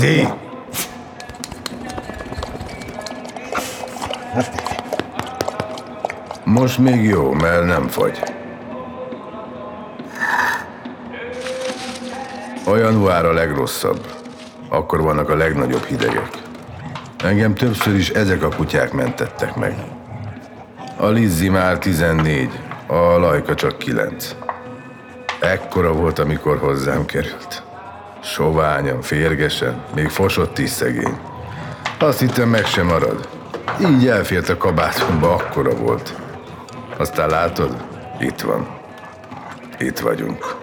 Lizi! Most még jó, mert nem fagy. A január a legrosszabb. Akkor vannak a legnagyobb hidegek. Engem többször is ezek a kutyák mentettek meg. A Lizzi már 14, a Lajka csak 9. Ekkora volt, amikor hozzám került. Soványan, férgesen, még fosott is szegény. Azt hittem meg sem marad. Így elfért a kabátomba, akkora volt. Aztán látod, itt van. Itt vagyunk.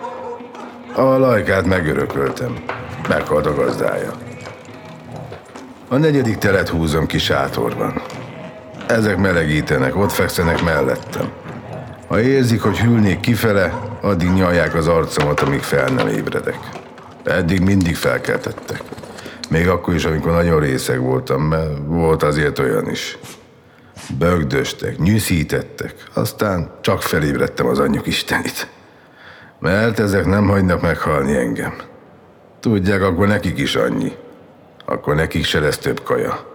A lajkát megörököltem. Meghalt a gazdája. A negyedik telet húzom ki sátorban. Ezek melegítenek, ott fekszenek mellettem. Ha érzik, hogy hűlnék kifele, addig nyalják az arcomat, amíg fel nem ébredek. Eddig mindig felkeltettek. Még akkor is, amikor nagyon részeg voltam, mert volt azért olyan is. Bögdöstek, nyűszítettek, aztán csak felébredtem az anyjuk istenit. Mert ezek nem hagynak meghalni engem. Tudják, akkor nekik is annyi. Akkor nekik se lesz több kaja.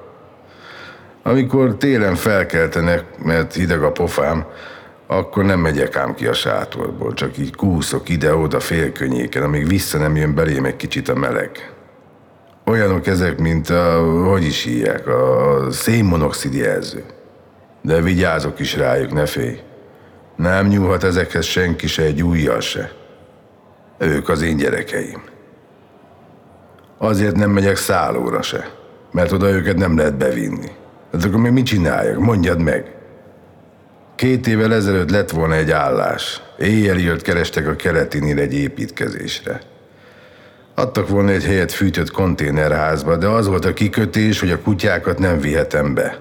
Amikor télen felkeltenek, mert hideg a pofám, akkor nem megyek ám ki a sátorból, csak így kúszok ide-oda félkönyéken, amíg vissza nem jön belém egy kicsit a meleg. Olyanok ezek, mint a, hogy is hívják, a szénmonoxid jelző. De vigyázok is rájuk, ne félj. Nem nyúlhat ezekhez senki se egy ujjal se. Ők az én gyerekeim. Azért nem megyek szállóra se, mert oda őket nem lehet bevinni. Hát akkor még mit csináljak? Mondjad meg. Két évvel ezelőtt lett volna egy állás. Éjjel jött kerestek a keletinél egy építkezésre. Adtak volna egy helyet fűtött konténerházba, de az volt a kikötés, hogy a kutyákat nem vihetem be.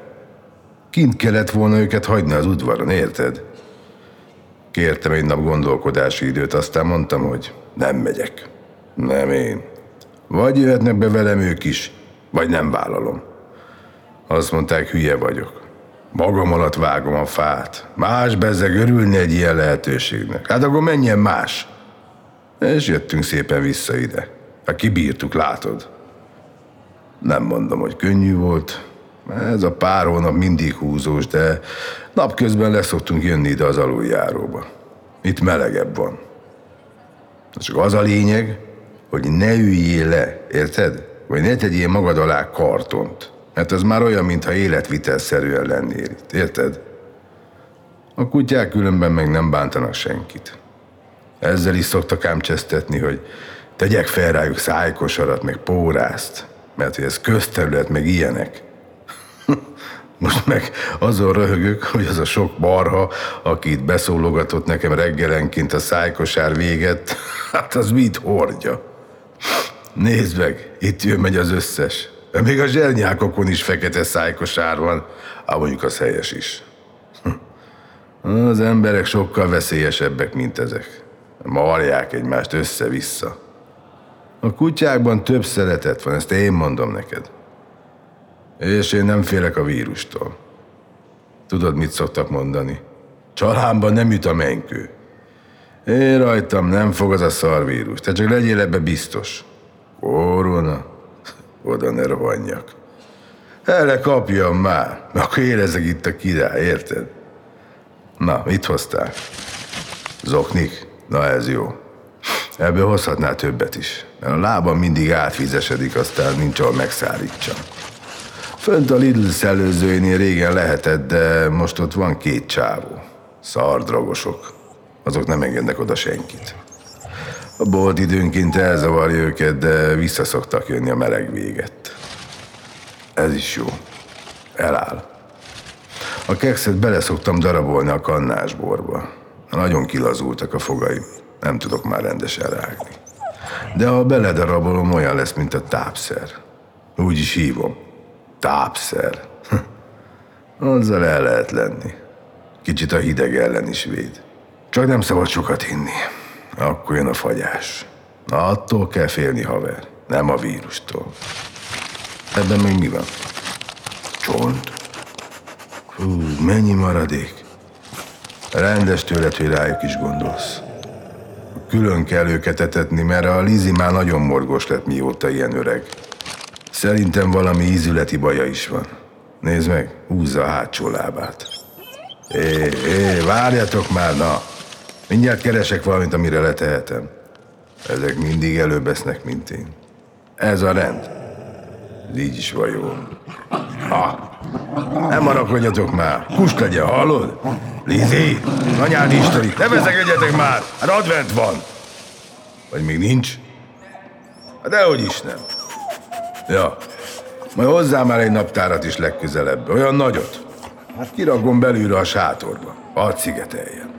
Kint kellett volna őket hagyni az udvaron, érted? Kértem egy nap gondolkodási időt, aztán mondtam, hogy nem megyek. Nem én. Vagy jöhetnek be velem ők is, vagy nem vállalom. Azt mondták, hülye vagyok. Magam alatt vágom a fát. Más bezzeg örülni egy ilyen lehetőségnek. Hát akkor menjen más. És jöttünk szépen vissza ide. Hát kibírtuk, látod. Nem mondom, hogy könnyű volt. Ez a pár hónap mindig húzós, de napközben leszoktunk jönni ide az aluljáróba. Itt melegebb van. Csak az a lényeg, hogy ne üljél le, érted? Vagy ne tegyél magad alá kartont. Mert az már olyan, mintha életvitelszerűen lennél itt, érted? A kutyák különben meg nem bántanak senkit. Ezzel is szoktak ám csesztetni, hogy tegyek fel rájuk szájkosarat, meg pórázt, mert hogy ez közterület, meg ilyenek. Most meg azon röhögök, hogy az a sok barha, aki itt beszólogatott nekem reggelenként a szájkosár véget, hát az mit hordja? Nézd meg, itt jön megy az összes. Még a zsernyákokon is fekete szájkosár van, ám mondjuk az helyes is. Az emberek sokkal veszélyesebbek, mint ezek. Marják egymást össze-vissza. A kutyákban több szeretet van, ezt én mondom neked. És én nem félek a vírustól. Tudod, mit szoktak mondani? Csalámban nem üt a menykő. Én rajtam nem fog az a szarvírus, te csak legyél ebbe biztos. Korona? Oda ne rohanjak. Ele kapjam már, akkor érezzek itt a király, érted? Na, mit hoztál? Zoknik? Na ez jó. Ebből hozhatnál többet is. Mert a lábam mindig átvizesedik, aztán nincs ahol megszállítsam. Fönt a Lidl szellőzőinél régen lehetett, de most ott van két csávó. Szardragosok. Azok nem engednek oda senkit. A bolt időnként elzavarja őket, de vissza szoktak jönni a meleg véget. Ez is jó. Eláll. A kekszet bele szoktam darabolni a kannásborba. Nagyon kilazultak a fogaim. Nem tudok már rendesen rágni. De ha beledarabolom, olyan lesz, mint a tápszer. Úgy is hívom. Tápszer. Azzal el lehet lenni. Kicsit a hideg ellen is véd. Csak nem szabad sokat hinni. Akkor jön a fagyás. Na, attól kell félni, haver. Nem a vírustól. Ebben még mi van? Csont? Hú, mennyi maradék. Rendes tőled, hogy rájuk is gondolsz. Külön kell őket etetni, mert a Lizi már nagyon morgos lett, mióta ilyen öreg. Szerintem valami ízületi baja is van. Nézd meg, húzza a hátsó lábát. É, é, várjatok már, na! Mindjárt keresek valamit, amire letehetem. Ezek mindig előbb esznek, mint én. Ez a rend. Ez így is van jó. Ha! Nem marakodjatok már! Kust legyen, hallod? Lizi! Anyád isteni! Ne veszekedjetek már! Hát advent van! Vagy még nincs? Hát dehogy is nem. Ja, majd hozzá már egy naptárat is legközelebb. Olyan nagyot. Hát kirakom belülre a sátorba. Hadd szigeteljen.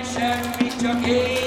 and shall meet again.